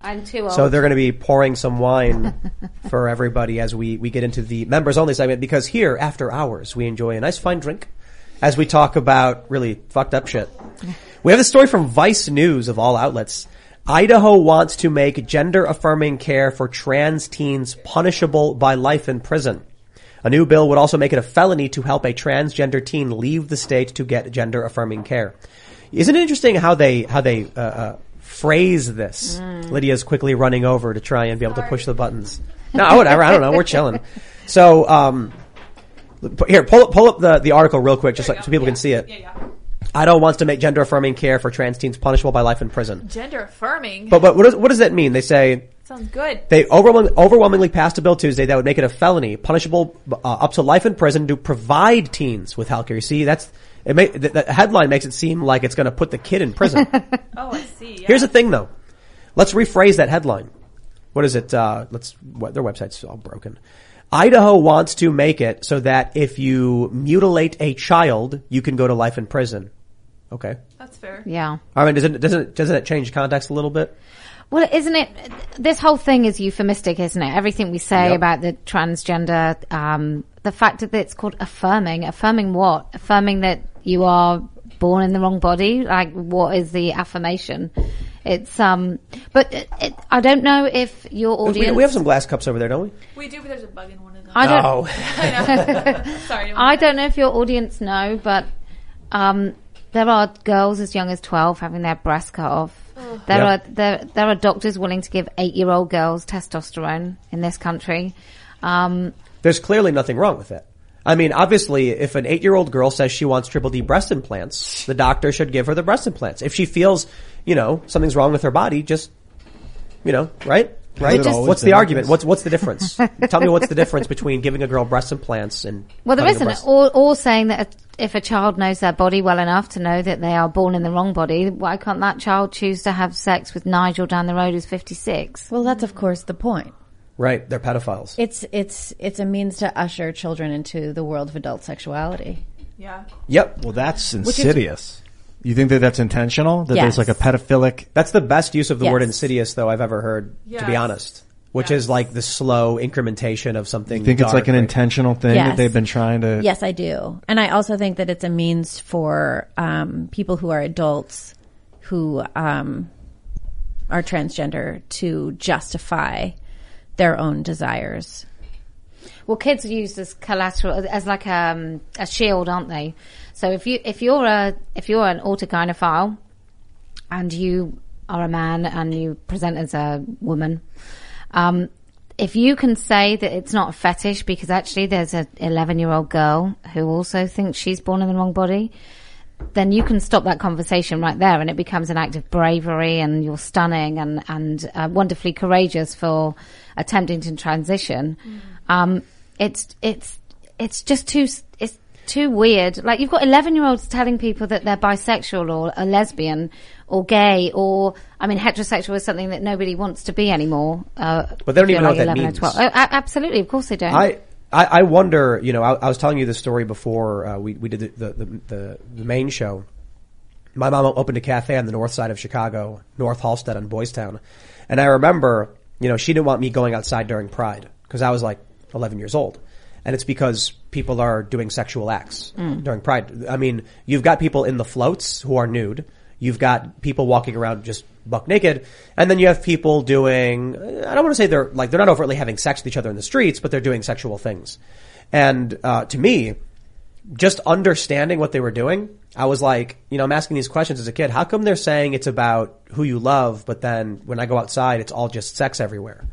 I'm too old. So they're going to be pouring some wine for everybody as we, we get into the members only segment because here, after hours, we enjoy a nice fine drink as we talk about really fucked up shit. We have a story from Vice News of all outlets. Idaho wants to make gender affirming care for trans teens punishable by life in prison. A new bill would also make it a felony to help a transgender teen leave the state to get gender affirming care. Isn't it interesting how they how they uh, uh, phrase this? Lydia's quickly running over to try and be able to push the buttons. No, whatever. I don't know. We're chilling. So um, here, pull up pull up the the article real quick, just like, so people can see it. Yeah, yeah. Idaho wants to make gender affirming care for trans teens punishable by life in prison. Gender affirming. But but what does what does that mean? They say Sounds good. they overwhelming, overwhelmingly passed a bill Tuesday that would make it a felony, punishable uh, up to life in prison to provide teens with health care. You see, that's it. May, the, the headline makes it seem like it's going to put the kid in prison. Oh, I see. Yeah. Here's the thing, though. Let's rephrase that headline. What is it? Uh, let's. What, their website's all broken. Idaho wants to make it so that if you mutilate a child, you can go to life in prison. Okay. That's fair. yeah. I mean, doesn't doesn't doesn't it change context a little bit? Well, isn't it? This whole thing is euphemistic, isn't it? Everything we say Yep. about the transgender, um, the fact that it's called affirming. Affirming what? Affirming that you are born in the wrong body. Like, what is the affirmation? It's um, but it, it, I don't know if your audience. we have some glass cups over there, don't we? We do, but there's a bug in one of them. I don't. Oh, Sorry. I don't know if your audience know, but um, there are girls as young as twelve having their breasts cut off. There Yeah. are there there are doctors willing to give eight year old girls testosterone in this country. Um, there's clearly nothing wrong with it. I mean, obviously, if an eight-year-old girl says she wants triple D breast implants, the doctor should give her the breast implants. If she feels, you know, something's wrong with her body, just, you know, right? Right? it always what's the been argument? What's what's the difference? Tell me what's the difference between giving a girl breast implants and well, there cutting a isn't. breast- Or, or saying that if a child knows their body well enough to know that they are born in the wrong body, why can't that child choose to have sex with Nigel down the road who's fifty six? Well, that's of course the point. Right, they're pedophiles. It's it's it's a means to usher children into the world of adult sexuality. Yeah. Yep. Well, that's insidious. you think that that's intentional? That there's like a pedophilic. That's the best use of the word Yes. insidious, though I've ever heard. To be Yes. honest, which Yes. is like the slow incrementation of something. You think it's like an right? intentional thing that Yes. they've been trying to. Yes, I do, and I also think that it's a means for um, people who are adults who um, are transgender to justify their own desires. Well, kids use as collateral, as like um, a shield, aren't they? So if you if you're a if you're an autogynephile and you are a man and you present as a woman, um, if you can say that it's not a fetish because actually there's a 11 year old girl who also thinks she's born in the wrong body, then you can stop that conversation right there and it becomes an act of bravery and you're stunning and, and uh, wonderfully courageous for attempting to transition. Um, it's, it's, it's just too, it's too weird. Like you've got 11 year olds telling people that they're bisexual or a lesbian or gay or, I mean, heterosexual is something that nobody wants to be anymore. Uh, But they don't if even you're know what that means. Oh, a- absolutely. Of course they don't. I, I, I wonder, you know, I, I was telling you the story before uh, we, we did the, the, the, the, main show. My mom opened a cafe on the north side of Chicago, North Halsted on Boys Town. And I remember, you know, she didn't want me going outside during Pride because I was like 11 years old. And it's because people are doing sexual acts during Pride. I mean, you've got people in the floats who are nude. You've got people walking around just buck naked. And then you have people doing, I don't want to say they're like, they're not overtly having sex with each other in the streets, but they're doing sexual things. And, uh, to me, just understanding what they were doing, I was like, you know, I'm asking these questions as a kid. How come they're saying it's about who you love, but then when I go outside, it's all just sex everywhere?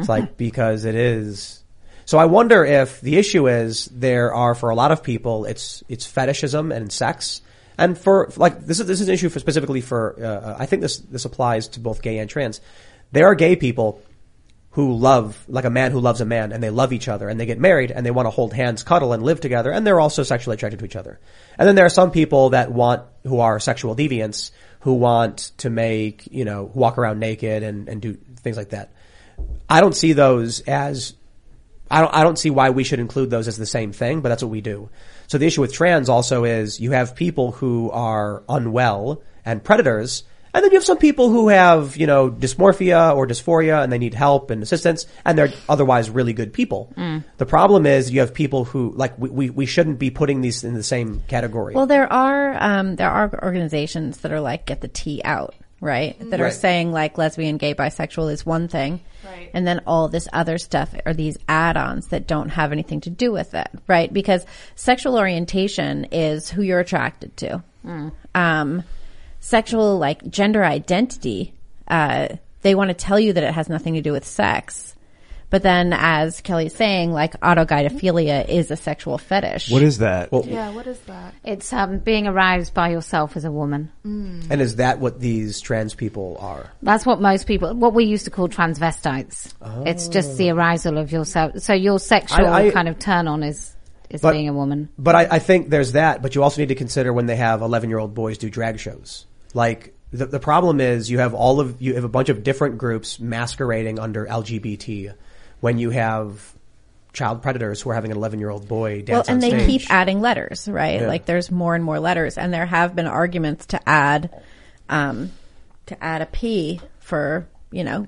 It's like, because it is. So I wonder if the issue is there are, for a lot of people, it's, it's fetishism and sex. And for, like, this is, this is an issue for specifically for, uh, I think this, this applies to both gay and trans. There are gay people who love, like a man who loves a man and they love each other and they get married and they want to hold hands, cuddle and live together and they're also sexually attracted to each other. And then there are some people that want, who are sexual deviants, who want to make, you know, walk around naked and, and do things like that. I don't see those as, I don't, I don't see why we should include those as the same thing, but that's what we do. So the issue with trans also is you have people who are unwell and predators, and then you have some people who have, you know, dysmorphia or dysphoria and they need help and assistance and they're otherwise really good people. The problem is you have people who, like, we, we, we shouldn't be putting these in the same category. Well, there are um, there are organizations that are like get the T out, right? That are Right. saying like lesbian, gay, bisexual is one thing, Right. and then all this other stuff are these add-ons that don't have anything to do with it, right? Because sexual orientation is who you're attracted to. Um, sexual like gender identity, uh, they want to tell you that it has nothing to do with sex. But then, as Kelly's saying, like autogynephilia is a sexual fetish. What is that? Yeah, what is that? It's um, being aroused by yourself as a woman. and is that what these trans people are? That's what most people, what we used to call transvestites. It's just the arousal of yourself. So your sexual I- I- kind of turn on is, is But- being a woman. But I, I think there's that, but you also need to consider when they have 11 year old boys do drag shows. Like, the, the problem is you have all of, you have a bunch of different groups masquerading under LGBT when you have child predators who are having an 11 year old boy Well, dance and on they keep adding letters, right? Yeah. Like there's more and more letters, and there have been arguments to add, um, to add a P for you know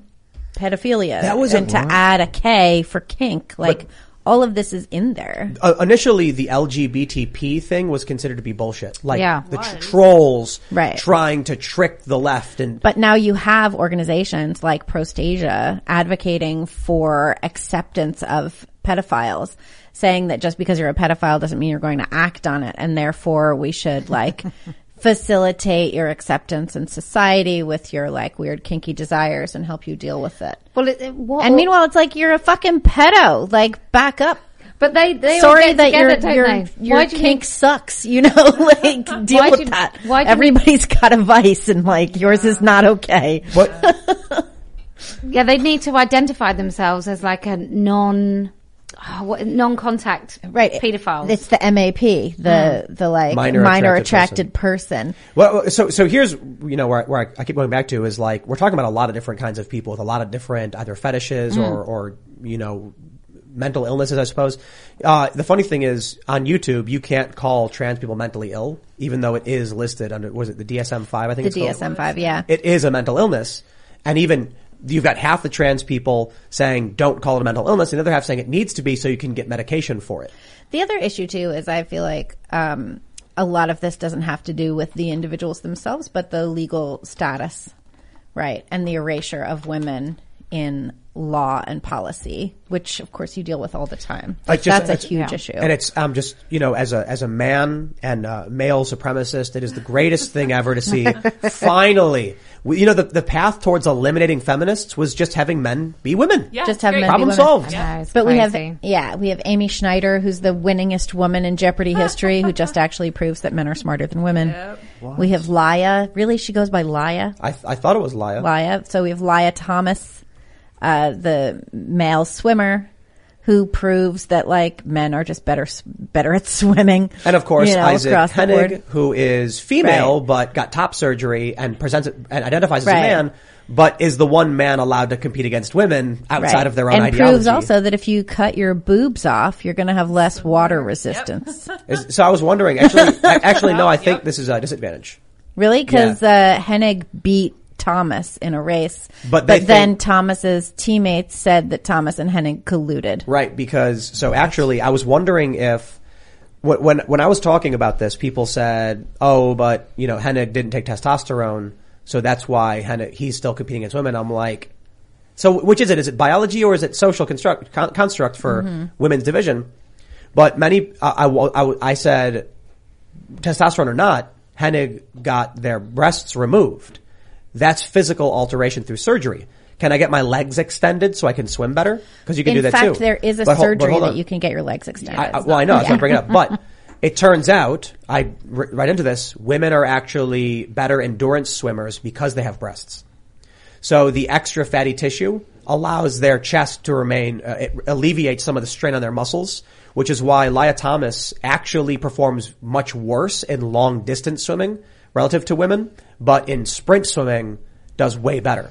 pedophilia, That was a- and to add a K for kink. Like all of this is in there. uh, initially the LGBTP thing was considered to be bullshit. Like Yeah. the tr- trolls Right. trying to trick the left and But now you have organizations like Prostasia advocating for acceptance of pedophiles, saying that just because you're a pedophile doesn't mean you're going to act on it, and therefore we should like facilitate your acceptance in society with your like weird kinky desires and help you deal with it. Well, it, it- what, And meanwhile, it's like you're a fucking pedo. Like back up. but they, they all Sorry get that together, your don't your they? your Why do you kink think- sucks. You know, like deal Why with do you- that. why do you- Everybody's got a vice, and like yours is not okay. but Yeah, they need to identify themselves as like a non, oh, what, non-contact right pedophiles. It's the MAP, the hmm. the like Minor minor, attracted attracted, person. Well, so so here's you know where, I- where I, I keep going back to is like we're talking about a lot of different kinds of people with a lot of different either fetishes or hmm. or you know mental illnesses, I suppose. Uh, the funny thing is on YouTube you can't call trans people mentally ill, even though it is listed under was it the DSM five? I think The it's called? DSM five, yeah. It is a mental illness, and even. You've got half the trans people saying don't call it a mental illness, and the other half saying it needs to be so you can get medication for it. The other issue too is I feel like um, a lot of this doesn't have to do with the individuals themselves, but the legal status, right, and the erasure of women in law and policy, which of course you deal with all the time. Like, just- That's a huge yeah. issue. And it's um just you know as a as a man and a male supremacist, it is the greatest thing ever to see. Finally, we, you know the the path towards eliminating feminists was just having men be women. Yeah, Just it's have men Problem women. solved. I know, it's But we have, yeah, we have Amy Schneider, who's the winningest woman in Jeopardy history, who just actually proves that men are smarter than women. We have Laya. Really, she goes by Laya. I I thought it was Laya. Laya. So we have Laya Thomas, uh, the male swimmer, who proves that like men are just better better at swimming. And of course, you know, Iszac across. Henig, who is female Right. but got top surgery and presents it, and identifies as Right. a man, but is the one man allowed to compete against women outside Right. of their own and ideology. proves also that if you cut your boobs off, you're going to have less water resistance. Is- so I was wondering, actually, actually, no, I think this is a disadvantage. Really? Because uh, Henig beat Thomas in a race, But they then think- Thomas's teammates said that Thomas and Henig colluded. Right, because so actually, I was wondering if when when when I was talking about this, people said, "Oh, but you know, Henig didn't take testosterone, so that's why Henig he's still competing against women." I'm like, so which is it? Is it biology or is it social construct con- construct for mm-hmm. women's division? But many, I, I, I, I said, testosterone or not, Henig got their breasts removed. That's physical alteration through surgery. Can I get my legs extended so I can swim better? Because you can In do that fact, too. In fact, there is a But surgery hold that you can get your legs extended. I, I, well, I know. That's why I'm bringing it up. But it turns out, I r- right into this, women are actually better endurance swimmers because they have breasts. So the extra fatty tissue allows their chest to remain, uh, it alleviates some of the strain on their muscles, which is why Lia Thomas actually performs much worse in long distance swimming relative to women, but in sprint swimming does way better.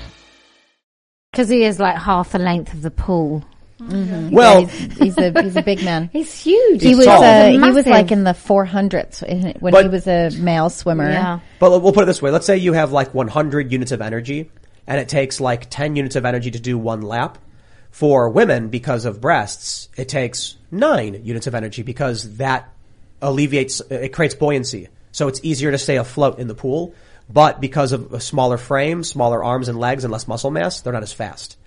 Because he is like half the length of the pool. Well, he's, he's a he's a big man. He's huge. He was tall. uh, he was like in the 400s in- when But- he was a male swimmer. Yeah. But we'll put it this way. Let's say you have like 100 units of energy and it takes like 10 units of energy to do one lap. For women, because of breasts, it takes nine units of energy because that alleviates, it creates buoyancy. So it's easier to stay afloat in the pool. But because of a smaller frame, smaller arms and legs and less muscle mass, they're not as fast.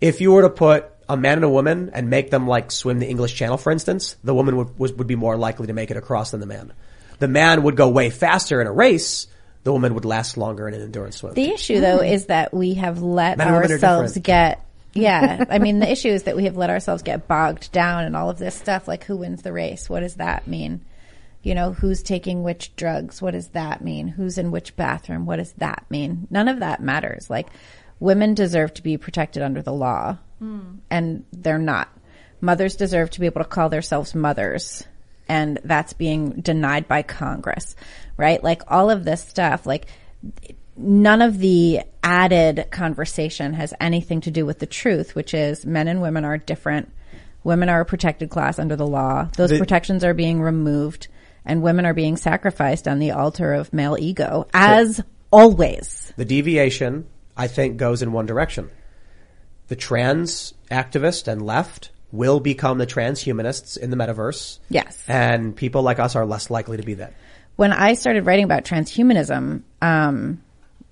If you were to put a man and a woman and make them like swim the English Channel, for instance, the woman would, was, would be more likely to make it across than the man. The man would go way faster in a race. The woman would last longer in an endurance swim. The issue though hmm. is that we have let Men and women are ourselves get yeah, I mean the issue is that we have let ourselves get bogged down in all of this stuff like who wins the race? What does that mean? You know, who's taking which drugs? What does that mean? Who's in which bathroom? What does that mean? None of that matters. Like women deserve to be protected under the law hmm. and they're not. Mothers deserve to be able to call themselves mothers and that's being denied by Congress, right? Like all of this stuff, like none of the added conversation has anything to do with the truth, which is men and women are different. Women are a protected class under the law. Those The- protections are being removed and women are being sacrificed on the altar of male ego as always. The deviation, I think, goes in one direction. The trans activist and left will become the transhumanists in the metaverse. Yes. And people like us are less likely to be that. when I started writing about transhumanism um,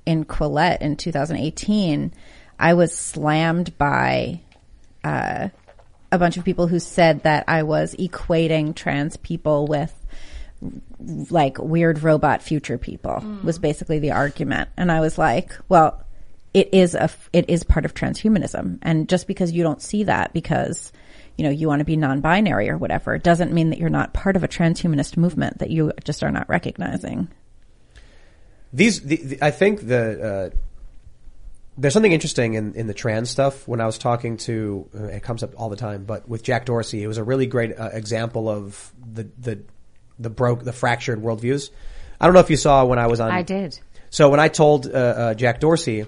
in Quillette in 2018, I was slammed by uh, a bunch of people who said that I was equating trans people with like weird robot future people was basically the argument. And i was like well it is a it is part of transhumanism. And just because you don't see that because you know you want to be non-binary or whatever doesn't mean that you're not part of a transhumanist movement that you just are not recognizing. These, the, the, I think the, uh, there's something interesting in, in the trans stuff. When I was talking to, uh, it comes up all the time, but with Jack Dorsey, it was a really great uh, example of the, the, the broke, the fractured worldviews. I don't know if you saw when I was on. I did. So when I told uh, uh, Jack Dorsey,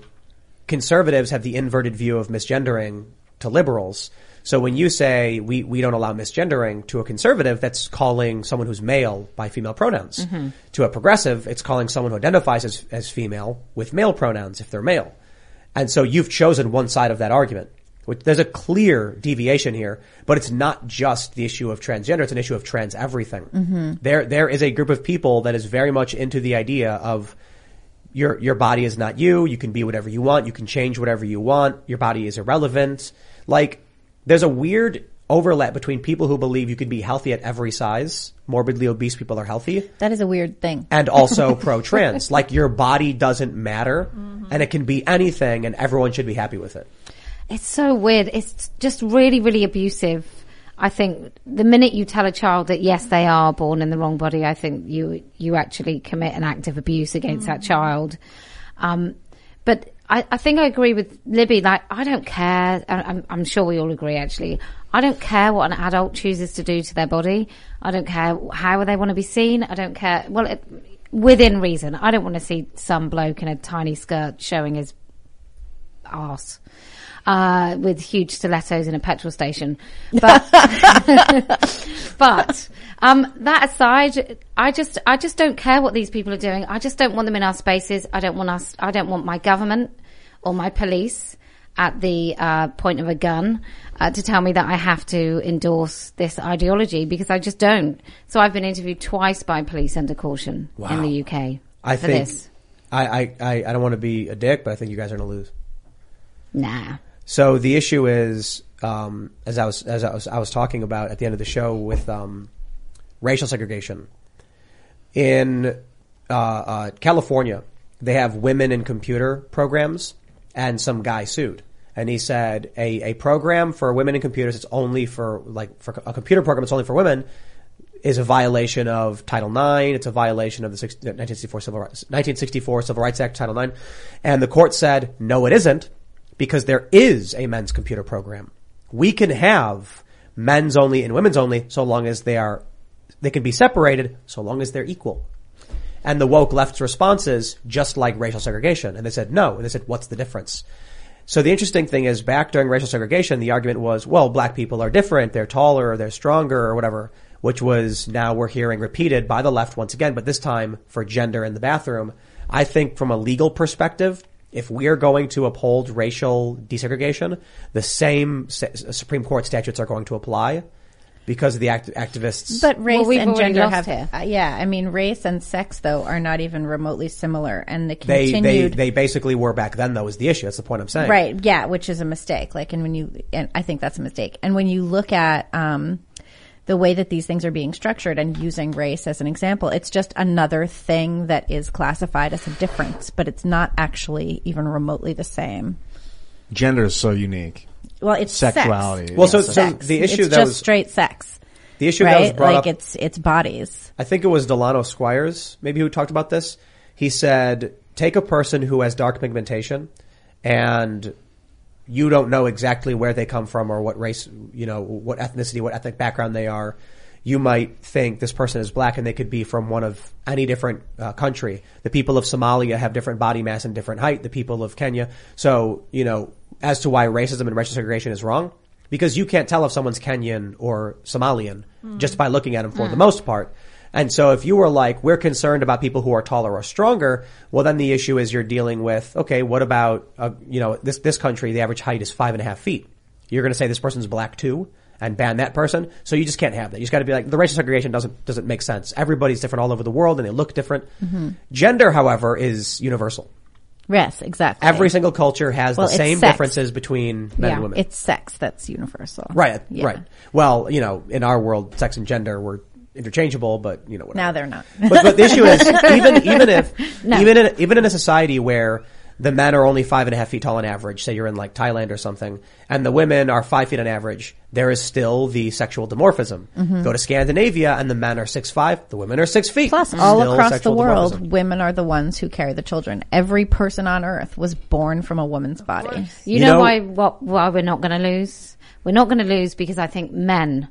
conservatives have the inverted view of misgendering to liberals. So when you say we, we don't allow misgendering to a conservative, that's calling someone who's male by female pronouns. To a progressive, it's calling someone who identifies as, as female with male pronouns if they're male. And so you've chosen one side of that argument. Which, there's a clear deviation here, but it's not just the issue of transgender, it's an issue of trans everything. Mm-hmm. There, there is a group of people that is very much into the idea of your your body is not you. You can be whatever you want. You can change whatever you want. Your body is irrelevant. Like there's a weird overlap between people who believe you can be healthy at every size. Morbidly obese people are healthy. that is a weird thing And also pro-trans. Like your body doesn't matter mm-hmm. and it can be anything and everyone should be happy with it. It's so weird. It's just really, really abusive. I think the minute you tell a child that yes, they are born in the wrong body, I think you you actually commit an act of abuse against that child. Um, but I, I think I agree with Libby. Like, I don't care. I- I'm, I'm sure we all agree. Actually, I don't care what an adult chooses to do to their body. I don't care how they want to be seen. I don't care. Well, it, within reason. I don't want to see some bloke in a tiny skirt showing his arse. Uh, with huge stilettos in a petrol station. But, but, um, that aside, I just, I just don't care what these people are doing. I just don't want them in our spaces. I don't want us, I don't want my government or my police at the uh, point of a gun uh, to tell me that I have to endorse this ideology because I just don't. So I've been interviewed twice by police under caution in the UK I for think this. I, I, I, I don't want to be a dick, but I think you guys are going to lose. Nah. So the issue is, um, as I was as I was I was talking about at the end of the show with um, racial segregation in uh, uh, California, they have women in computer programs, and some guy sued, and he said a a program for women in computers it's only for like for a computer program it's only for women is a violation of Title IX. It's a violation of the six- 1964 Civil Rights, 1964 Civil Rights Act, Title IX. And the court said, no, it isn't because there is a men's computer program. We can have men's only and women's only so long as they are, they can be separated so long as they're equal. And the woke left's response is just like racial segregation. And they said, no. And they said, what's the difference? So the interesting thing is back during racial segregation, the argument was, well, black people are different. They're taller, they're stronger or whatever, which was now we're hearing repeated by the left once again, but this time for gender in the bathroom. I think from a legal perspective, if we are going to uphold racial desegregation, the same sa- Supreme Court statutes are going to apply because of the act- activists. But race we've and gender have, here. uh, yeah. I mean, race and sex though are not even remotely similar, and the they, they, continued they basically were back then though is the issue. That's the point I'm saying. Right. Yeah, which is a mistake. Like, and when you, and I think that's a mistake. And when you look at, um, the way that these things are being structured and using race as an example, it's just another thing that is classified as a difference, but it's not actually even remotely the same. Gender is so unique. Well, it's Sexuality. Sex. Well, so, It's so the issue it's that just was straight sex, the issue that was brought Like up. it's it's bodies. I think it was Delano Squires, maybe who talked about this. He said, take a person who has dark pigmentation and you don't know exactly where they come from or what race, you know, what ethnicity, what ethnic background they are. You might think this person is black and they could be from one of any different uh, country. The people of Somalia have different body mass and different height. The people of Kenya. So, you know, as to why racism and racial segregation is wrong, because you can't tell if someone's Kenyan or Somalian just by looking at them for the most part. And so if you were like, we're concerned about people who are taller or stronger, well then the issue is you're dealing with, okay, what about, uh, you know, this, this country, the average height is five and a half feet. You're going to say this person's black too and ban that person. So you just can't have that. You just got to be like, the racial segregation doesn't, doesn't make sense. Everybody's different all over the world and they look different. Gender, however, is universal. Yes, exactly. Every single culture has Well, the same sex. differences between men Yeah, and women. It's sex that's universal. right, Yeah. right. Well, you know, in our world, sex and gender were interchangeable, but you know, whatever. Now they're not. but, but the issue is even even if even in even in a society where the men are only five and a half feet tall on average, say you're in like Thailand or something, and the women are five feet on average, there is still the sexual dimorphism. Mm-hmm. Go to Scandinavia and the men are six five, the women are six feet. Plus, all across the world, dimorphism. women are the ones who carry the children. Every person on earth was born from a woman's body. You, You know, know- why what why we're not going to lose? We're not going to lose because I think men,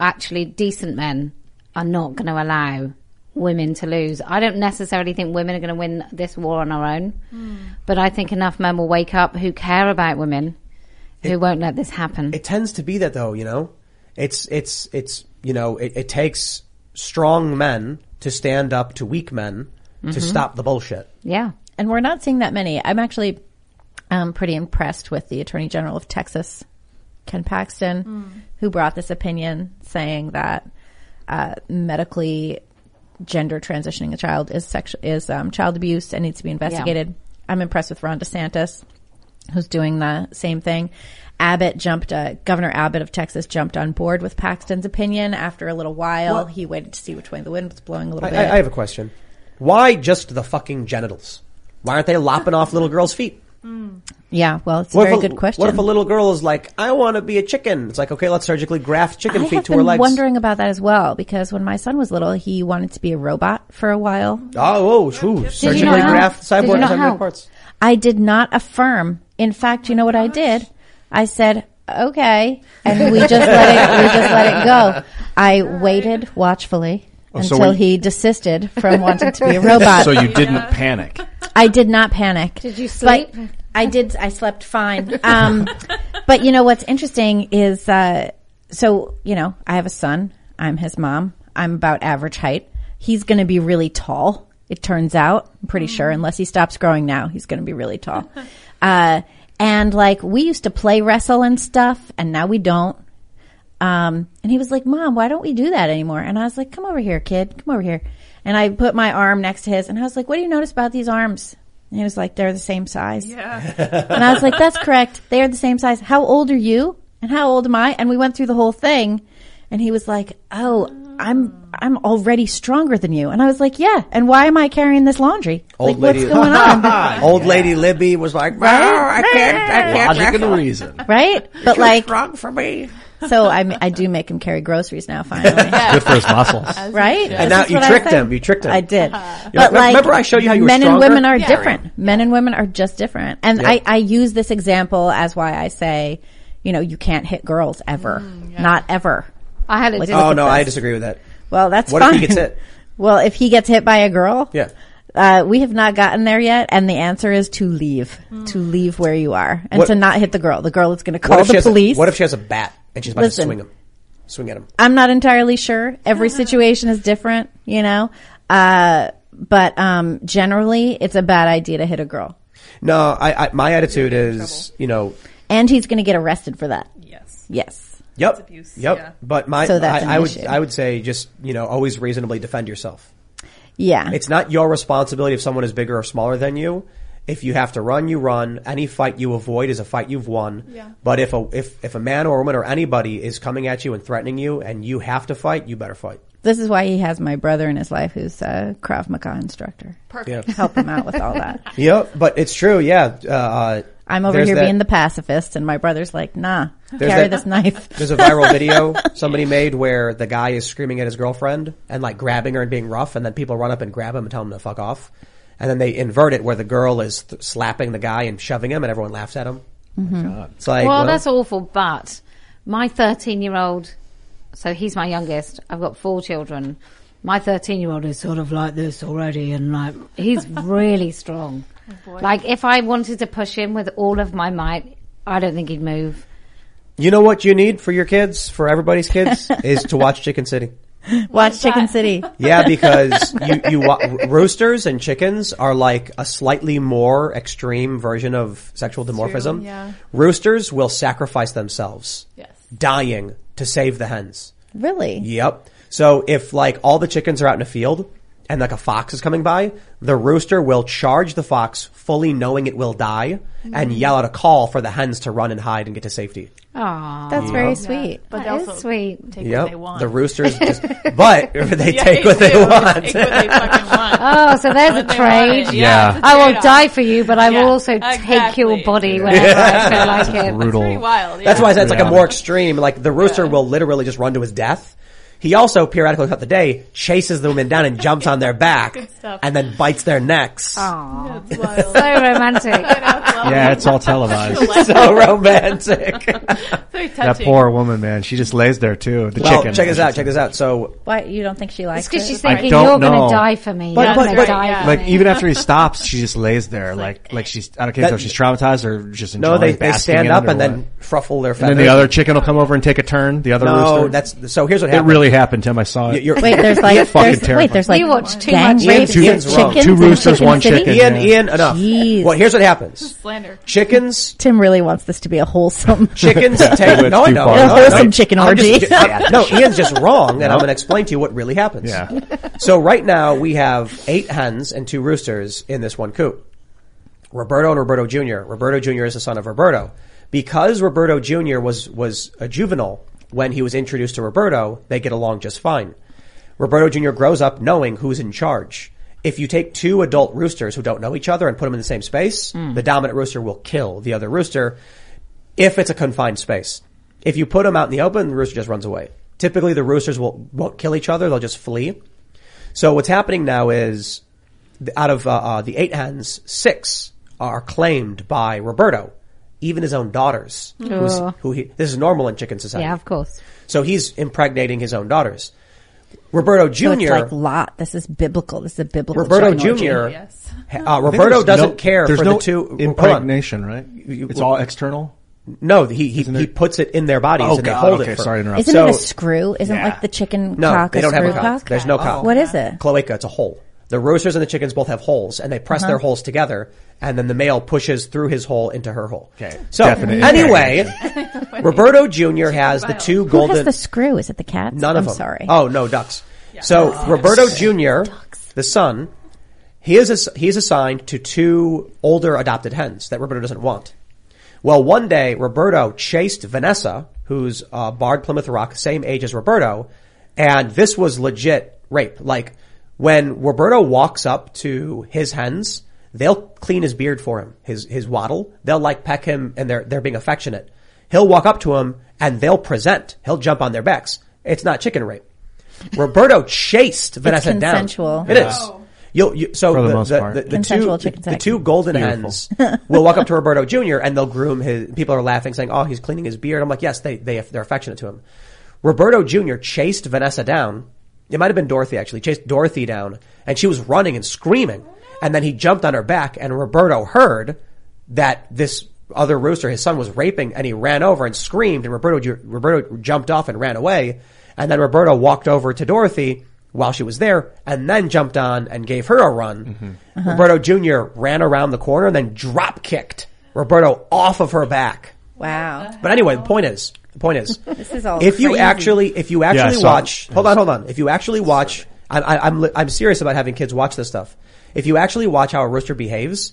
actually decent men, are not going to allow women to lose. I don't necessarily think women are going to win this war on our own, hmm. but I think enough men will wake up who care about women, who won't let this happen. It tends to be that though, you know, it's it's it's you know, it, it takes strong men to stand up to weak men to mm-hmm. stop the bullshit. yeah. And we're not seeing that many. I'm actually um, pretty impressed with the Attorney General of Texas, Ken Paxton, hmm. who brought this opinion saying that uh, medically gender transitioning a child is sexual is um, child abuse and needs to be investigated. I'm impressed with Ron DeSantis, who's doing the same thing. Abbott jumped, uh, Governor Abbott of Texas jumped on board with Paxton's opinion after a little while. Well- he waited to see which way the wind was blowing a little I, bit. I I have a question. Why just the fucking genitals? Why aren't they lopping off little girls' feet? Mm. yeah, well, it's a very a, good question. What if a little girl is like, I want to be a chicken? It's like, okay, let's surgically graft chicken I feet to her legs. been legs. wondering about that as well because when my son was little, he wanted to be a robot for a while. Oh, oh, true. Surgically not help? graft Did you cyborg not parts. I did not affirm. In fact, you know what I did? I said, "Okay," and we just let it. We just let it go. I waited watchfully Oh, so until he desisted from wanting to be a robot. So you didn't panic. I did not panic. Did you sleep? I did. I slept fine. Um, but you know what's interesting is, uh, so you know, I have a son. I'm his mom. I'm about average height. He's going to be really tall. It turns out, I'm pretty sure, unless he stops growing now, he's going to be really tall. Uh, and like we used to play wrestle and stuff, and now we don't. Um, and he was like, "Mom, why don't we do that anymore?" And I was like, "Come over here, kid. Come over here." And I put my arm next to his, and I was like, "What do you notice about these arms?" And he was like, "They're the same size." Yeah. And I was like, that's correct. They are the same size. How old are you? And how old am I? And we went through the whole thing. And he was like, oh, I'm, I'm already stronger than you. And I was like, yeah. And why am I carrying this laundry? Old like, lady, what's going on? old lady Libby was like, "Wow, I can't, I can't." Logic and reason. right? But like, wrong for me. So I, I do make him carry groceries now finally. Good for his muscles. Right? And now you tricked him. You tricked him. I did. Uh-huh. Yeah, But re- like, remember I showed you how you were men and women are Yeah. different. Men and women are just different. And Yeah. I, I use this example as why I say, you know, you can't hit girls ever. Mm, Not ever. I had it. Like, to- Oh Look at no, I disagree with that. Well, that's What if he gets hit? Well, if he gets hit by a girl, Yeah. Uh, we have not gotten there yet, and the answer is to leave, to leave where you are, and What- to not hit the girl. The girl is going to What call the has a, police. what if she has a bat and she's about Listen. to swing him? Swing at him. I'm not entirely sure. Every situation is different, you know. Uh, but um, generally, it's a bad idea to hit a girl, No, I, I my attitude is, you know, and he's going to get arrested for that. Yes. Yes. yep, abuse, yep. yeah. But my, So that's I, an I would, issue. I would say just, you know, always reasonably defend yourself. Yeah. It's not your responsibility if someone is bigger or smaller than you. If you have to run, you run. Any fight you avoid is a fight you've won. Yeah. But if a if if a man or a woman or anybody is coming at you and threatening you, and you have to fight, you better fight. this is why he has my brother in his life, who's a Krav Maga instructor. Perfect. Yeah. Help him out with all that. Yep. But it's true. Yeah. Uh, Uh, I'm over there's here that- being the pacifist, and my brother's like, "Nah, carry that- this knife." There's a viral video somebody made where the guy is screaming at his girlfriend and like grabbing her and being rough, and then people run up and grab him and tell him to fuck off. And then they invert it where the girl is th- slapping the guy and shoving him, and everyone laughs at him. Mm-hmm. Oh it's like, well, well, that's awful. But my 13 year old, so he's my youngest. I've got four children. My 13 year old is sort of like this already, and like he's really strong. Oh, like if I wanted to push him with all of my might, I don't think he'd move. You know what you need for your kids, for everybody's kids, is to watch Chicken City. Watch Chicken City. Yeah, because you, you wa- roosters and chickens are like a slightly more extreme version of sexual dimorphism. yeah. Roosters will sacrifice themselves, Yes. dying to save the hens. Really? Yep. So if like all the chickens are out in a field and like a fox is coming by, the rooster will charge the fox fully knowing it will die and mm. yell out a call for the hens to run and hide and get to safety. Aww. That's very sweet. But That they is also sweet. take what they want. The roosters just, but they Yeah, take what they do. want. Take what they fucking want. Oh, so there's a they trade. want it. Yeah. it's a I will trade-off. die for you, but I will Yeah, also take your exactly. body whenever I feel like it. It's Brutal. pretty wild. That's yeah. why I said it's like a more extreme. Like the rooster Yeah. will literally just run to his death. He also periodically throughout the day chases the women down and jumps on their back and then bites their necks. Aw. It's wild. So romantic. Yeah, it's all televised. so romantic. Very that poor woman, man. She just lays there too. The well, chicken. check this out. Check this out. So Why you don't think she likes It's because it? she's thinking you're going to die for me. But- you're but- going but- to die yeah. for Like me. even after he stops, she just lays there, like like she's. I don't care That- if she's traumatized or just enjoying no, they, they stand up it or and then what. fruffle their Feathers. And feathers. then the other chicken will come over and take a turn. The other no, rooster. that's so. Here's what it happened. really happened, Tim. I saw it. You're, Wait, there's like fucking there's, wait, there's like You watch too much rapes Ian's of chickens Two roosters, Chicken one City? chicken. Ian, Yeah. Ian, enough. Jeez. Well, here's what happens. Slander. Chickens, Tim really wants this to be a wholesome. chickens take. It's no, I know. no, A wholesome no. chicken orgy. just- no, Ian's just wrong, and I'm going to explain to you what really happens. Yeah. So right now we have eight hens and two roosters in this one coop. Roberto and Roberto Jr. Roberto Jr. is the son of Roberto. Because Roberto Jr. was, was a juvenile when he was introduced to Roberto, they get along just fine. Roberto Jr. grows up knowing who's in charge. If you take two adult roosters who don't know each other and put them in the same space, the dominant rooster will kill the other rooster if it's a confined space. If you put them out in the open, the rooster just runs away. Typically, the roosters will, won't kill each other; they'll just flee. So what's happening now is, out of uh, uh, the eight hens, six are claimed by Roberto, even his own daughters. Who's, who he, this is normal in chicken society. Yeah, of course. So he's impregnating his own daughters. Roberto So it's Jr. like Lot. This is biblical. This is a biblical. Roberto. Jr. Yes. Uh, Roberto doesn't no- care There's for no the two. impregnation, right? It's all external. No, he he, Isn't he puts it in their bodies Oh, and they God, hold okay, it. For, sorry to interrupt. Isn't So- it a screw? Isn't Yeah. like the chicken No, cock they a don't have screw a cock. cock? There's no cock. What is it? cloaca. It's a hole. The roosters and the chickens both have holes, and they press Uh-huh. their holes together, and then the male pushes through his hole into her hole. Okay. So Definite anyway, Roberto Jr. has the two golden. Who golden. has the screw? Is it the cats? None of I'm them. sorry. Oh no, ducks. So Roberto Jr., the son, he is ass- he is assigned to two older adopted hens that Roberto doesn't want. Well, one day Roberto chased Vanessa, who's uh, Barred Plymouth Rock, same age as Roberto, and this was legit rape. Like when Roberto walks up to his hens, they'll clean his beard for him, his his waddle. They'll like peck him, and they're they're being affectionate. He'll walk up to him and they'll present. He'll jump on their backs. It's not chicken rape. Roberto chased Vanessa consensual. down. It is. You'll, you, so the the, most the, the, the two, the, the two golden Beautiful. hens will walk up to Roberto Jr. and they'll groom his, people are laughing saying, oh, he's cleaning his beard. I'm like, yes, they, they, they're affectionate to him. Roberto Jr. chased Vanessa down. It might have been Dorothy actually, chased Dorothy down and she was running and screaming. And then he jumped on her back and Roberto heard that this other rooster, his son was raping and he ran over and screamed and Roberto, Roberto jumped off and ran away. And then Roberto walked over to Dorothy while she was there and then jumped on and gave her a run. Mm-hmm. Roberto Jr. ran around the corner and then drop kicked Roberto off of her back. Wow. But anyway, the point is, the point is, This is all if you crazy. actually, if you actually I watch, it. hold on, hold on. If you actually watch, I, I, I'm, I'm serious about having kids watch this stuff. If you actually watch how a rooster behaves,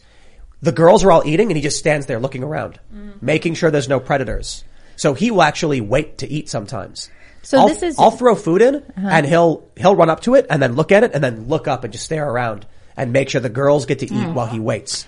the girls are all eating and he just stands there looking around, making sure there's no predators. So he will actually wait to eat sometimes. So I'll, this is- Uh-huh. I'll throw food in and he'll, he'll run up to it and then look at it and then look up and just stare around and make sure the girls get to eat Hmm. while he waits.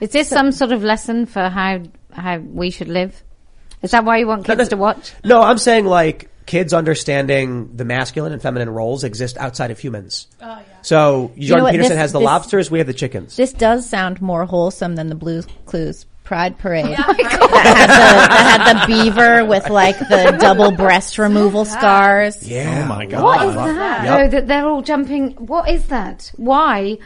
Is this some sort of lesson for how how we should live? Is that why you want kids to watch? No, I'm saying like kids understanding the masculine and feminine roles exist outside of humans. Oh, yeah. So know Jordan what, Peterson this- has the this- lobsters, we have the chickens. This does sound more wholesome than the Blues Clues Pride Parade. that, had the, that had the beaver with like the double breast removal scars. yeah. Oh my god. What is that? Yep. Oh, that they're all jumping. What is that? Why?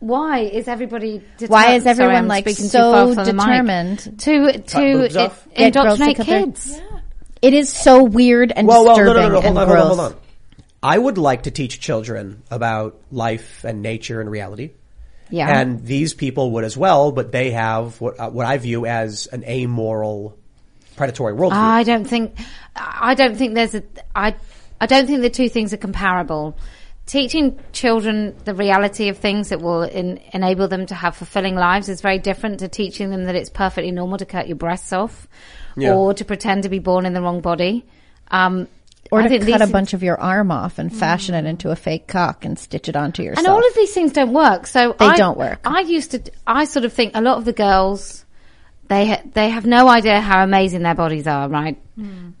Why is everybody? Deter- Why is everyone I'm like so far from the mic. determined? to to boobs i- off? Get girls to indoctrinate cut their- kids? It is so weird and Well, well, no, disturbing no, no, no, hold and on, gross. hold on, hold on. I would like to teach children about life and nature and reality. Yeah. And these people would as well, but they have what, uh, what I view as an amoral, predatory worldview. I don't think. I don't think there's a. I. I don't think the two things are comparable. Teaching children the reality of things that will in, enable them to have fulfilling lives is very different to teaching them that it's perfectly normal to cut your breasts off, Yeah. or to pretend to be born in the wrong body, um, Or I to cut a bunch of your arm off and fashion it into a fake cock and stitch it onto yourself. And all of these things don't work. So They I, don't work. I used to. I sort of think a lot of the girls, they ha- they have no idea how amazing their bodies are, right?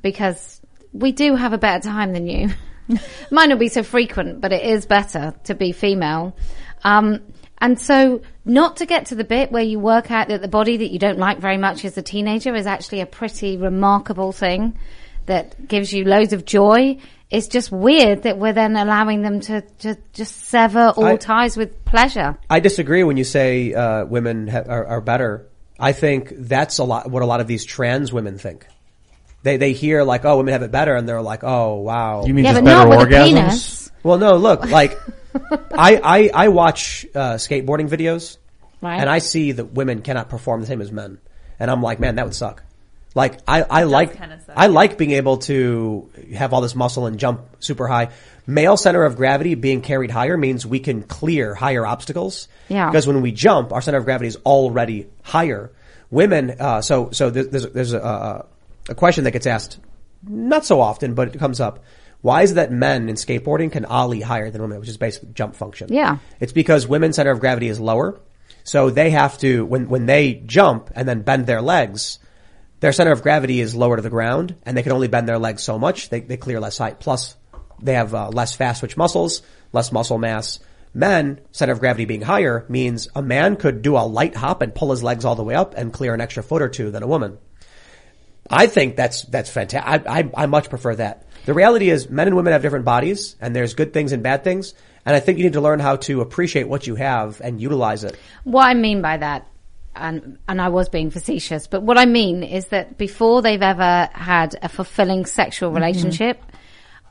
Because we do have a better time than you. Might not be so frequent, but it is better to be female. Um, and so, not to get to the bit where you work out that the body that you don't like very much as a teenager is actually a pretty remarkable thing that gives you loads of joy. It's just weird that we're then allowing them to, to just sever all I- ties with pleasure. I disagree when you say uh, women ha- are, are better. I think that's a lot what a lot of these trans women think. They they hear like, oh, women have it better, and they're like, oh, wow. You mean Yeah, just but not better with a orgasms? penis. Well, no, look, like I, I I watch uh, skateboarding videos, Right. and I see that women cannot perform the same as men, and I'm like, man, that would suck. Like I, I like suck, I like being able to have all this muscle and jump super high. Male center of gravity being carried higher means we can clear higher obstacles. Yeah. Because when we jump, our center of gravity is already higher. Women, uh, so so there's there's, there's a, a a question that gets asked not so often, but it comes up. Why is it that men in skateboarding can ollie higher than women, which is basically jump function? Yeah. It's because women's center of gravity is lower. So they have to, when, when they jump and then bend their legs, their center of gravity is lower to the ground and they can only bend their legs so much. They, they clear less height. Plus they have uh, less fast twitch muscles, less muscle mass. Men, center of gravity being higher means a man could do a light hop and pull his legs all the way up and clear an extra foot or two than a woman. I think that's that's fantastic. I, I I much prefer that. The reality is, men and women have different bodies, and there's good things and bad things. And I think you need to learn how to appreciate what you have and utilize it. What I mean by that, and and I was being facetious, but what I mean is that before they've ever had a fulfilling sexual mm-hmm. relationship,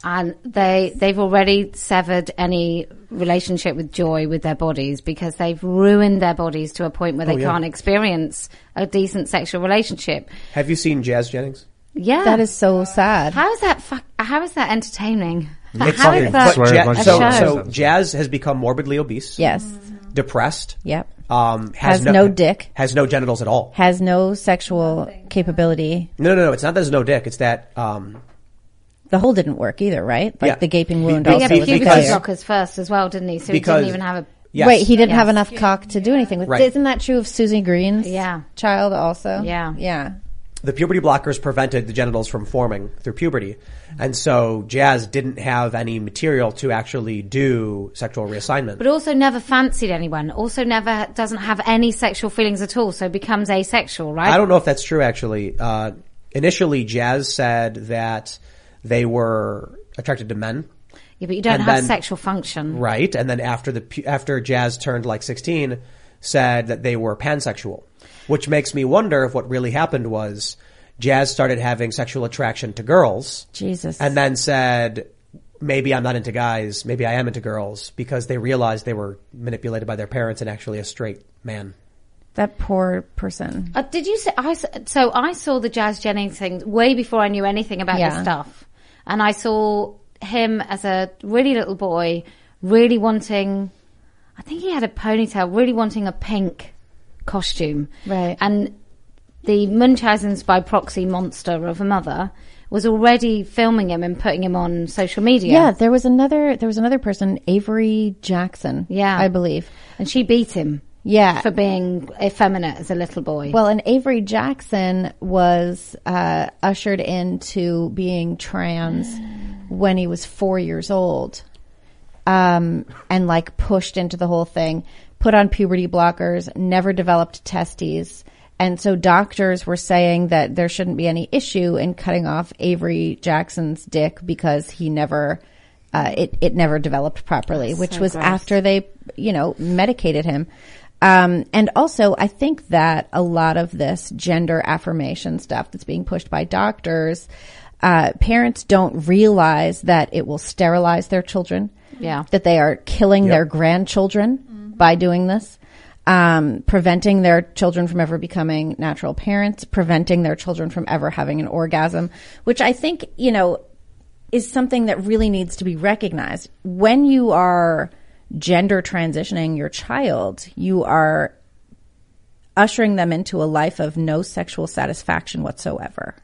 and they they've already severed any relationship with joy with their bodies because they've ruined their bodies to a point where they Oh, yeah. can't experience a decent sexual relationship. Have you seen Jazz Jennings? Yeah, That is so sad. how is that? Fuck, how is that entertaining? It's how is that? But Swear a Ja- so, so Jazz has become morbidly obese, yes. depressed, Yep. um, has, Has no dick. has no genitals at all. Has no sexual capability. No, no, no. It's not that there's no dick. It's that um, The hole didn't work either, right? Like Yeah. the gaping wound Be- He also had Be- was puberty because- blockers first as well, didn't he? So he Because- didn't even have a. yes. Wait, he didn't have enough cock to do anything with. Right. Isn't that true of Susie Green's Yeah. child also? Yeah. Yeah. the puberty blockers prevented the genitals from forming through puberty. And so Jazz didn't have any material to actually do sexual reassignment. But also never fancied anyone. Also never doesn't have any sexual feelings at all. So becomes asexual, right? I don't know if that's true actually. Uh, initially Jazz said that they were attracted to men. Yeah, but you don't And have then- sexual function. Right. And then after the, after Jazz turned like 16, said that they were pansexual. Which makes me wonder if what really happened was Jazz started having sexual attraction to girls. Jesus. And then said, maybe I'm not into guys, maybe I am into girls because they realized they were manipulated by their parents and actually a straight man. that poor person. Uh, did you say? I s- so I saw the Jazz Jennings thing way before I knew anything about Yeah. this stuff, and I saw him as a really little boy, really wanting. I think he had a ponytail, really wanting a pink costume, Right. And the Munchausen's by proxy monster of a mother was already filming him and putting him on social media. Yeah, there was another. There was another person, Avery Jackson. Yeah. I believe. and she beat him Yeah. for being effeminate as a little boy. Well, and Avery Jackson was uh, ushered into being trans when he was four years old, um, and like pushed into the whole thing. Put on puberty blockers, never developed testes, and so doctors were saying that there shouldn't be any issue in cutting off Avery Jackson's dick because he never. Uh, it it never developed properly, which so was gross. after they, you know, medicated him. Um, and also, I think that a lot of this gender affirmation stuff that's being pushed by doctors, uh, parents don't realize that it will sterilize their children. Yeah. That they are killing their grandchildren by doing this. Um, preventing their children from ever becoming natural parents, preventing their children from ever having an orgasm, which I think, you know, is something that really needs to be recognized. When you are gender transitioning your child, you are ushering them into a life of no sexual satisfaction whatsoever.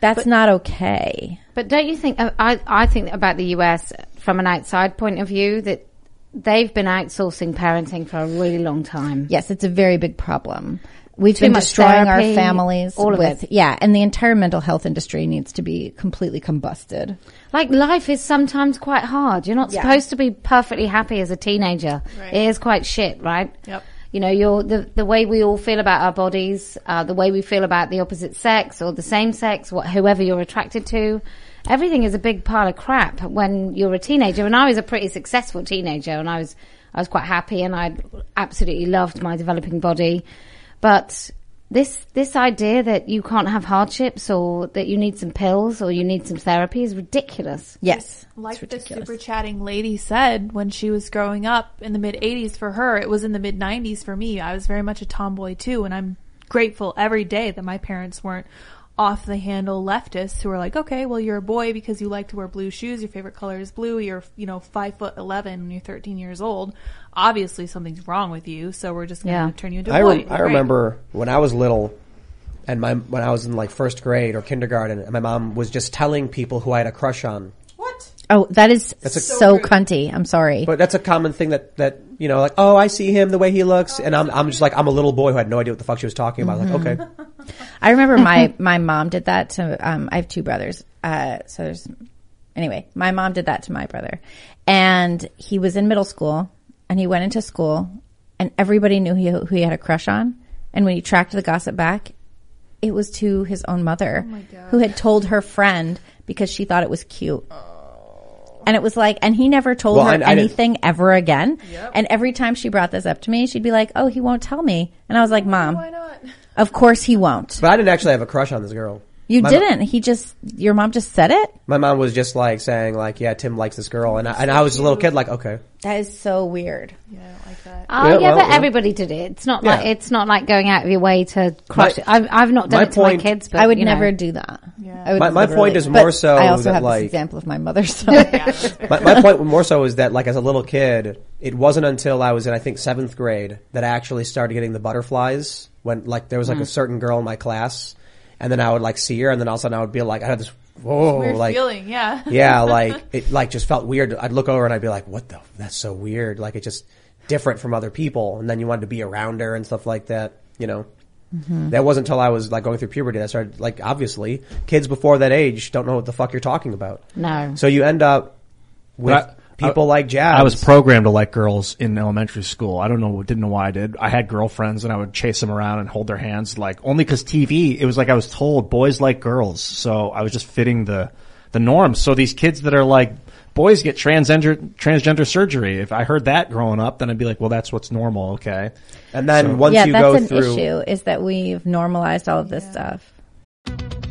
That's not okay. But don't you think? uh, I I think about the US from an outside point of view that they've been outsourcing parenting for a really long time. Yes, it's a very big problem. We've Too been destroying therapy, our families all of with it. yeah, and the entire mental health industry needs to be completely combusted. Like life is sometimes quite hard. You're not Yeah. supposed to be perfectly happy as a teenager. Right. It is quite shit, right? Yep. You know, you're the the way we all feel about our bodies, uh, the way we feel about the opposite sex or the same sex, what, whoever you're attracted to. Everything is a big pile of crap when you're a teenager. And I was a pretty successful teenager, and I was I was quite happy, and I absolutely loved my developing body. But this this idea that you can't have hardships or that you need some pills or you need some therapy is ridiculous. Yes. Like the super chatting lady said when she was growing up in the mid 80s for her, it was in the mid 90s for me. I was very much a tomboy too, and I'm grateful every day that my parents weren't off the handle leftists who were like, okay, well, you're a boy because you like to wear blue shoes. Your favorite color is blue. You're, you know, five foot 11 when you're 13 years old. Obviously something's wrong with you. So we're just going to Yeah. turn you into a I, boy. rem- I Great. remember when I was little, and my when I was in like first grade or kindergarten, and my mom was just telling people who I had a crush on. What? Oh, that is a- so, cunty. I'm sorry. But that's a common thing that that you know, like, oh, I see him the way he looks, and I'm, I'm just like, I'm a little boy who had no idea what the fuck she was talking about. Like, okay, I remember my my mom did that to. Um, I have two brothers. Uh, so there's anyway. My mom did that to my brother, and he was in middle school, and he went into school, and everybody knew he, who he had a crush on. And when he tracked the gossip back, it was to his own mother, who had told her friend because she thought it was cute. And it was like, and he never told Well, her I- I didn't- anything ever again. And every time she brought this up to me, she'd be like, "Oh, he won't tell me." And I was like, "Mom, Why not? of course he won't." but I didn't actually have a crush on this girl. You My- didn't. He just, your mom just said it. My mom was just like saying, like, yeah, Tim likes this girl, and I, and I was a little kid, like, okay, That is so weird. Yeah, I don't like that. Oh Yeah, yeah, well, but yeah. everybody did it. It's not like it's not like going out of your way to crush. My- it. I've I've not done my it to point- my kids, but I would you know. never do that. Yeah. My- my point is more so I also that, have like- this example of my mother. So my, my point more so is that like as a little kid, it wasn't until I was in I think seventh grade that I actually started getting the butterflies when like there was like a mm. certain girl in my class, and then I would like see her, and then all of a sudden I would be like I had this whoa Weird like feeling, yeah. yeah like it like just felt weird. I'd look over and I'd be like what the that's so weird like it just different from other people, and then you wanted to be around her and stuff like that, you know. Mm-hmm. That wasn't until I was like going through puberty that I started like obviously kids before that age don't know what the fuck you're talking about. No. So you end up with But I- people like Jazz. I was programmed to like girls in elementary school. I don't know, didn't know why I did. I had girlfriends and I would chase them around and hold their hands like only cause TV, it was like I was told boys like girls. So I was just fitting the, the norms. So these kids that are like, boys get transgender, transgender surgery. If I heard that growing up, then I'd be like, well, that's what's normal. Okay. and then So- once yeah, you that's go an through, issue. Is that we've normalized all of this stuff.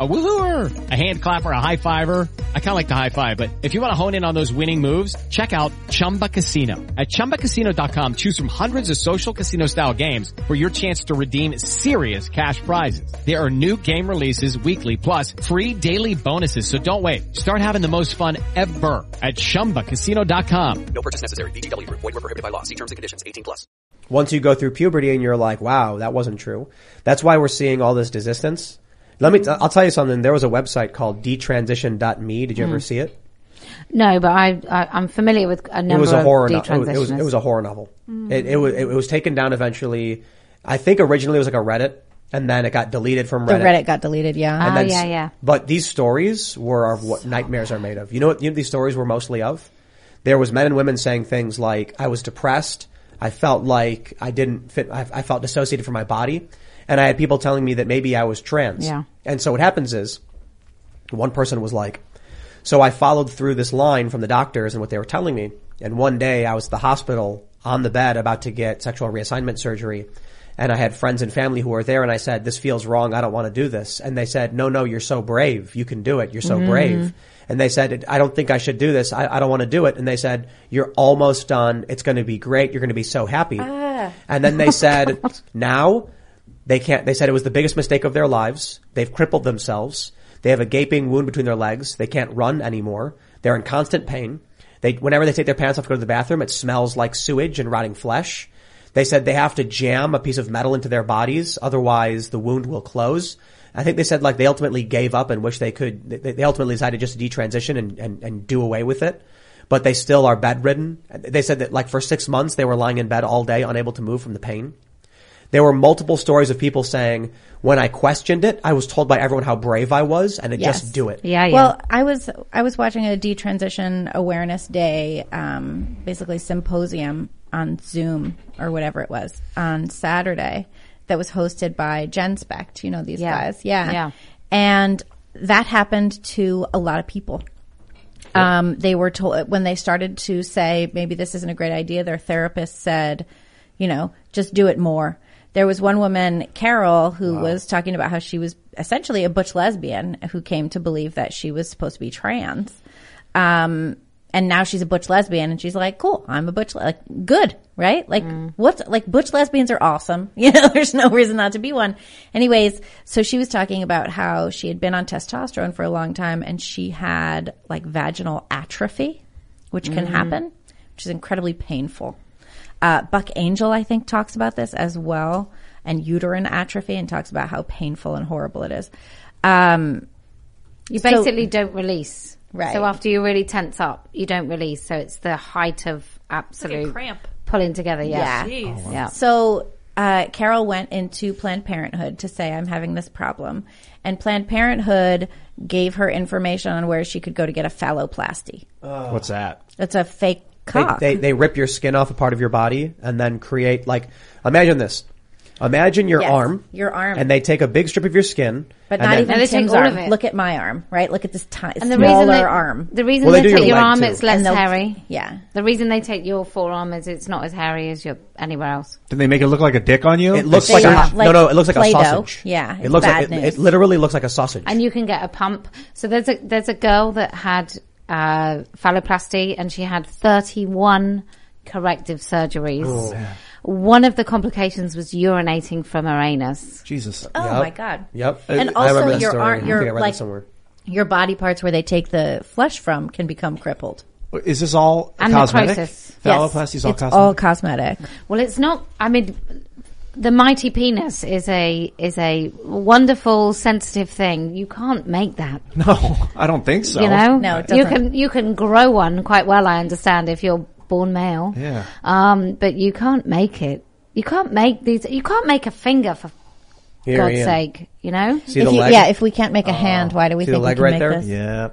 A woohooer, a hand clapper, a high fiver. I kind of like the high five, but if you want to hone in on those winning moves, check out Chumba Casino. At ChumbaCasino.com, choose from hundreds of social casino style games for your chance to redeem serious cash prizes. There are new game releases weekly, plus free daily bonuses. So don't wait. Start having the most fun ever at ChumbaCasino.com. No purchase necessary. VGW Group. Void were prohibited by law. See terms and conditions. 18 plus. once you go through puberty and you're like, wow, that wasn't true. That's why we're seeing all this desistance. Let me, I'll tell you something. There was a website called detransition.me. Did you Hmm. ever see it? No, but I, I I'm familiar with a number it was a of horror novel. It was, it was, it was a horror novel. It, it was it was taken down eventually. I think originally it was like a Reddit, and then it got deleted from The Reddit. Reddit got deleted. Yeah. Ah, And then yeah, yeah. But these stories were of what nightmares are made of. You know what you know these stories were mostly of? There was men and women saying things like, I was depressed. I felt like I didn't fit. I, I felt dissociated from my body. And I had people telling me that maybe I was trans. Yeah. And so what happens is, one person was like, so I followed through this line from the doctors and what they were telling me. And one day I was at the hospital on the bed about to get sexual reassignment surgery. And I had friends and family who were there and I said, this feels wrong. I don't want to do this. And they said, no, no, you're so brave. You can do it. You're so mm-hmm. brave. And they said, I don't think I should do this. I, I don't want to do it. And they said, you're almost done. It's going to be great. You're going to be so happy. Ah. And then they said, now they can't, they said it was the biggest mistake of their lives. They've crippled themselves. They have a gaping wound between their legs. They can't run anymore. They're in constant pain. They, whenever they take their pants off to go to the bathroom, it smells like sewage and rotting flesh. They said they have to jam a piece of metal into their bodies, otherwise the wound will close. I think they said like they ultimately gave up and wish they could, they, ultimately decided just to detransition and, and, and do away with it. But they still are bedridden. They said that like for six months they were lying in bed all day, unable to move from the pain. There were multiple stories of people saying, when I questioned it, I was told by everyone how brave I was and to Yes. just do it. yeah, yeah. Well, I was I was watching a detransition awareness day, um, basically symposium on Zoom or whatever it was on Saturday that was hosted by Genspect. You know these Yeah. guys, yeah, Yeah. and that happened to a lot of people. Um, they were told when they started to say maybe this isn't a great idea. Their therapist said, you know, just do it more. There was one woman, Carol, who was talking about how she was essentially a butch lesbian who came to believe that she was supposed to be trans. Um, and now she's a butch lesbian and she's like, cool, I'm a butch, le- like, good, right? Like, what's, like, butch lesbians are awesome. You know, there's no reason not to be one. Anyways, so she was talking about how she had been on testosterone for a long time and she had like vaginal atrophy, which can happen, which is incredibly painful. Uh, Buck Angel, I think, talks about this as well, and uterine atrophy, and talks about how painful and horrible it is. Um, You So- basically don't release. Right. So after you really tense up, you don't release. So it's the height of absolute cramp. pulling together. Yeah. Yeah. Jeez. Yeah. So uh, Carol went into Planned Parenthood to say, I'm having this problem. And Planned Parenthood gave her information on where she could go to get a phalloplasty. What's that? It's a fake They, cock. they they rip your skin off a part of your body and then create like imagine this. Imagine your Yes, arm. your arm. And they take a big strip of your skin. but and not then- even No, they take Tim's all arm. of it. Look at my arm, right? Look at this tiny, And the smaller reason they, arm. the reason Well, they they, do take your your leg, arm, too. it's less And they'll- hairy. Yeah. The reason they take your forearm is it's not as hairy as your anywhere else. Did they make it look like a dick on you? It looks They like a are, no no. It looks like a Play-Doh. sausage. Yeah, it it's looks bad like it, news. it literally looks like a sausage. And you can get a pump. So there's a there's a girl that had uh, phalloplasty and she had 31 corrective surgeries. Oh. One of the complications was urinating from her anus. Jesus. Oh Yep. my god. Yep. And I also that your story. arm, I think I your like your body parts where they take the flesh from can become crippled. Is this all And cosmetic? necrosis. Phalloplasty is all it's cosmetic. all cosmetic. Well, it's not. I mean, the mighty penis is a is a wonderful, sensitive thing. You can't make that. no, I don't think so. You know, No, it you doesn't. can you can grow one quite well. I understand if you're born male. Yeah. Um, but you can't make it. You can't make these. You can't make a finger for Here, God's sake. You know. See If the you- leg? yeah, if we can't make a hand, why do we See the think we can right make there? this? Yeah,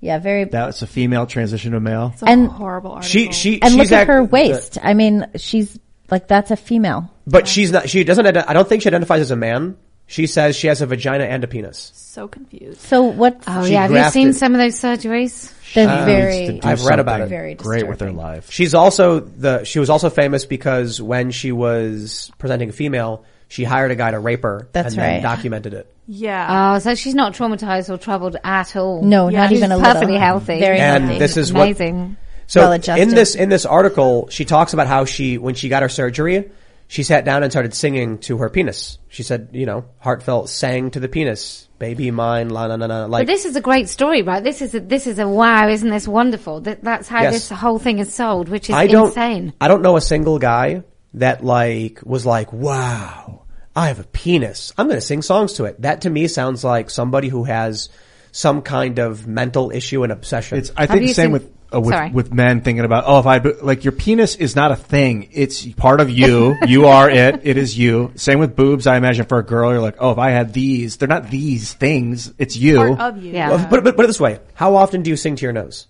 Yeah, very. that's a female transition to male. It's a And- horrible article. she she and she's look at act- her waist. I mean, she's like that's a female. But she's not. She doesn't. I don't think she identifies as a man. She says she has a vagina and a penis. so confused. So what? Oh She yeah. Have you grafted- seen some of those surgeries? they're Needs to very. do I've read about something it. Very great with their disturbing. life. She's also the. She was also famous because when she was presenting a female, she hired a guy to rape her That's and then right. documented it. Yeah. Oh, so she's not traumatized or troubled at all. No, Yeah, not she's even a perfectly little. healthy. Very And healthy. this is what amazing. So Well adjusted. in this in this article, she talks about how she when she got her surgery, she sat down and started singing to her penis. She said, you know, heartfelt sang to the penis, "Baby mine," la la la la. Like But this is a great story, right? This is a, this is a wow, isn't this wonderful? That, that's how Yes. this whole thing is sold, which is I don't, insane. I don't know a single guy that like was like, wow, I have a penis. I'm going to sing songs to it. That to me sounds like somebody who has some kind of mental issue and obsession. It's I think the same seen- with uh, with Sorry. with men thinking about oh if I, like your penis is not a thing it's part of you you are it it is you same with boobs I imagine for a girl you're like oh if I had these they're not these things it's you Part of you. Yeah. Well, put, put, put it this way: How often do you sing to your nose?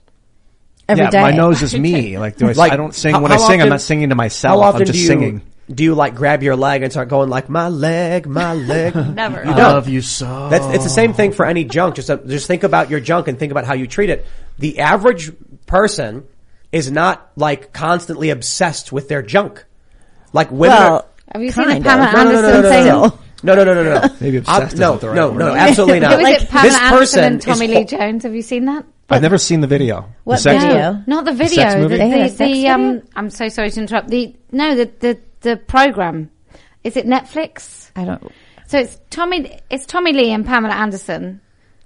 every yeah day. my nose is me like, do I, Like, I don't sing how- when I how sing I'm often- not singing to How myself often I'm just do you singing do you like grab your leg and start going like my leg, my leg? Never. You I don't. love you so That's it's the same thing for any junk. Just uh, just think about your junk and think about how you treat it. The average person is not like constantly obsessed with their junk. Like women. Well, are, Have you seen the Pamela of. no, no, no, no, Anderson no, thing? no, no, no, no, no, no, no. Maybe obsessed Uh, no, isn't the right no, word. no, absolutely not. Who is it? Pamela this Anderson person and Tommy Lee ho- Jones. Have you seen that? I've never seen the video What the sex video? No, not the video. The, They had a the, sex the, um, video? I'm so sorry to interrupt. The no, the the the program. Is it Netflix? I don't. So it's Tommy. It's Tommy Lee and Pamela Anderson,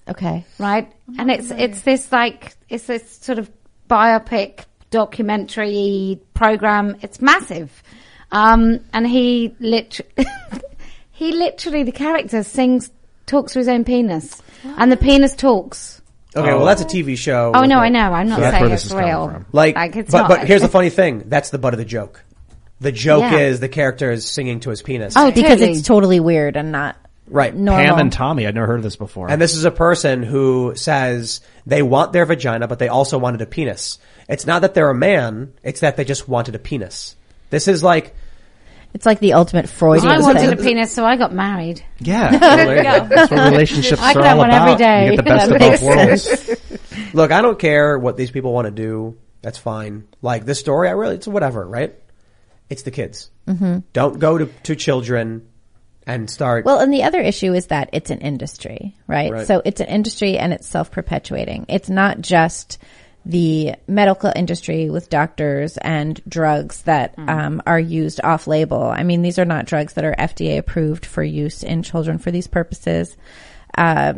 Okay. right? And it's it's this like it's this sort of biopic documentary program. It's massive, um, and he literally he literally the character sings talks to his own penis, and the penis talks. Okay, well that's a TV show. Oh with no, I know. I'm not So saying it's real. from. Like, it's but but here's the funny thing. That's the butt of the joke. The joke Yeah. is the character is singing to his penis. Oh, Because totally. it's totally weird and not right. normal. Pam and Tommy I'd never heard of this before And this is a person who says they want their vagina, but they also wanted a penis. It's not that they're a man; it's that they just wanted a penis. This is like It's like the ultimate Freudian I wanted thing. a penis, so I got married. yeah totally. that's what relationships I are all one about every day. you get the best That of both worlds Look, I don't care what these people want to do. That's fine. Like this story, I really, it's whatever, right? it's the kids. Mm-hmm. Don't go to, to children and start. Well, and the other issue is that it's an industry, right? Right. So it's an industry and it's self-perpetuating. It's not just the medical industry with doctors and drugs that um, are used off-label. I mean, these are not drugs that are FDA approved for use in children for these purposes. Uh,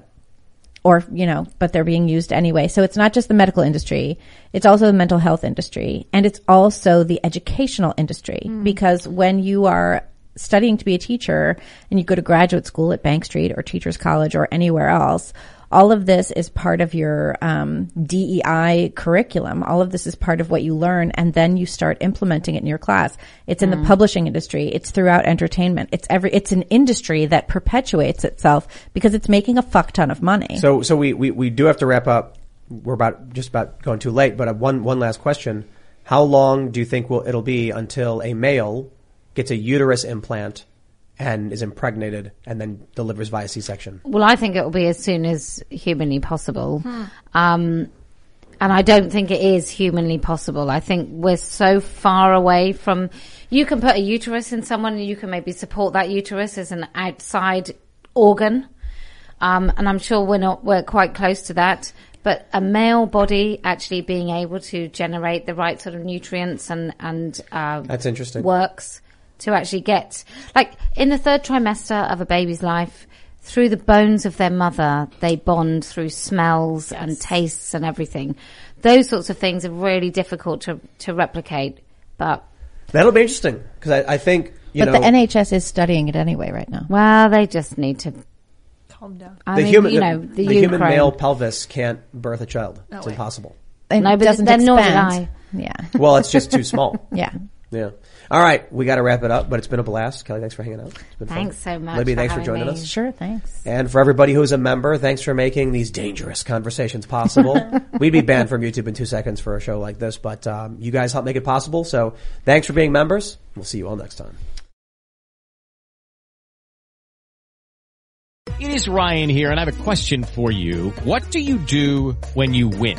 or, you know, but they're being used anyway. So it's not just the medical industry. It's also the mental health industry and it's also the educational industry because when you are studying to be a teacher and you go to graduate school at Bank Street or Teachers College or anywhere else, all of this is part of your um, DEI curriculum. All of this is part of what you learn, and then you start implementing it in your class. It's in the publishing industry. It's throughout entertainment. It's every. It's an industry that perpetuates itself because it's making a fuck ton of money. So, so we, we, we do have to wrap up. We're about just about going too late, but one one last question: How long do you think will it'll be until a male gets a uterus implant and is impregnated and then delivers via C-section? Well, I think it will be as soon as humanly possible. Um, and I don't think it is humanly possible. I think we're so far away from. You can put a uterus in someone, and you can maybe support that uterus as an outside organ. Um, and I'm sure we're not. We're quite close to that. But a male body actually being able to generate the right sort of nutrients and and uh, That's interesting. works to actually get like in the third trimester of a baby's life through the bones of their mother they bond through smells and tastes and everything those sorts of things are really difficult to to replicate but That'll be interesting because I, I think you but know the NHS is studying it anyway right now. well they just need to Calm down. I the mean, human you know the, the human male pelvis can't birth a child. it's way. impossible. It No, but doesn't then nor did expand. Yeah. Well, it's just too small. Yeah. Yeah. All right, we got to wrap it up, but it's been a blast. Kellie, thanks for hanging out. It's been fun. Thanks so much Libby, for thanks for joining me. us. Sure. Thanks. And for everybody who's a member, thanks for making these dangerous conversations possible. We'd be banned from YouTube in two seconds for a show like this, but um, you guys help make it possible. So thanks for being members. We'll see you all next time. It is Ryan here, and I have a question for you. What do you do when you win?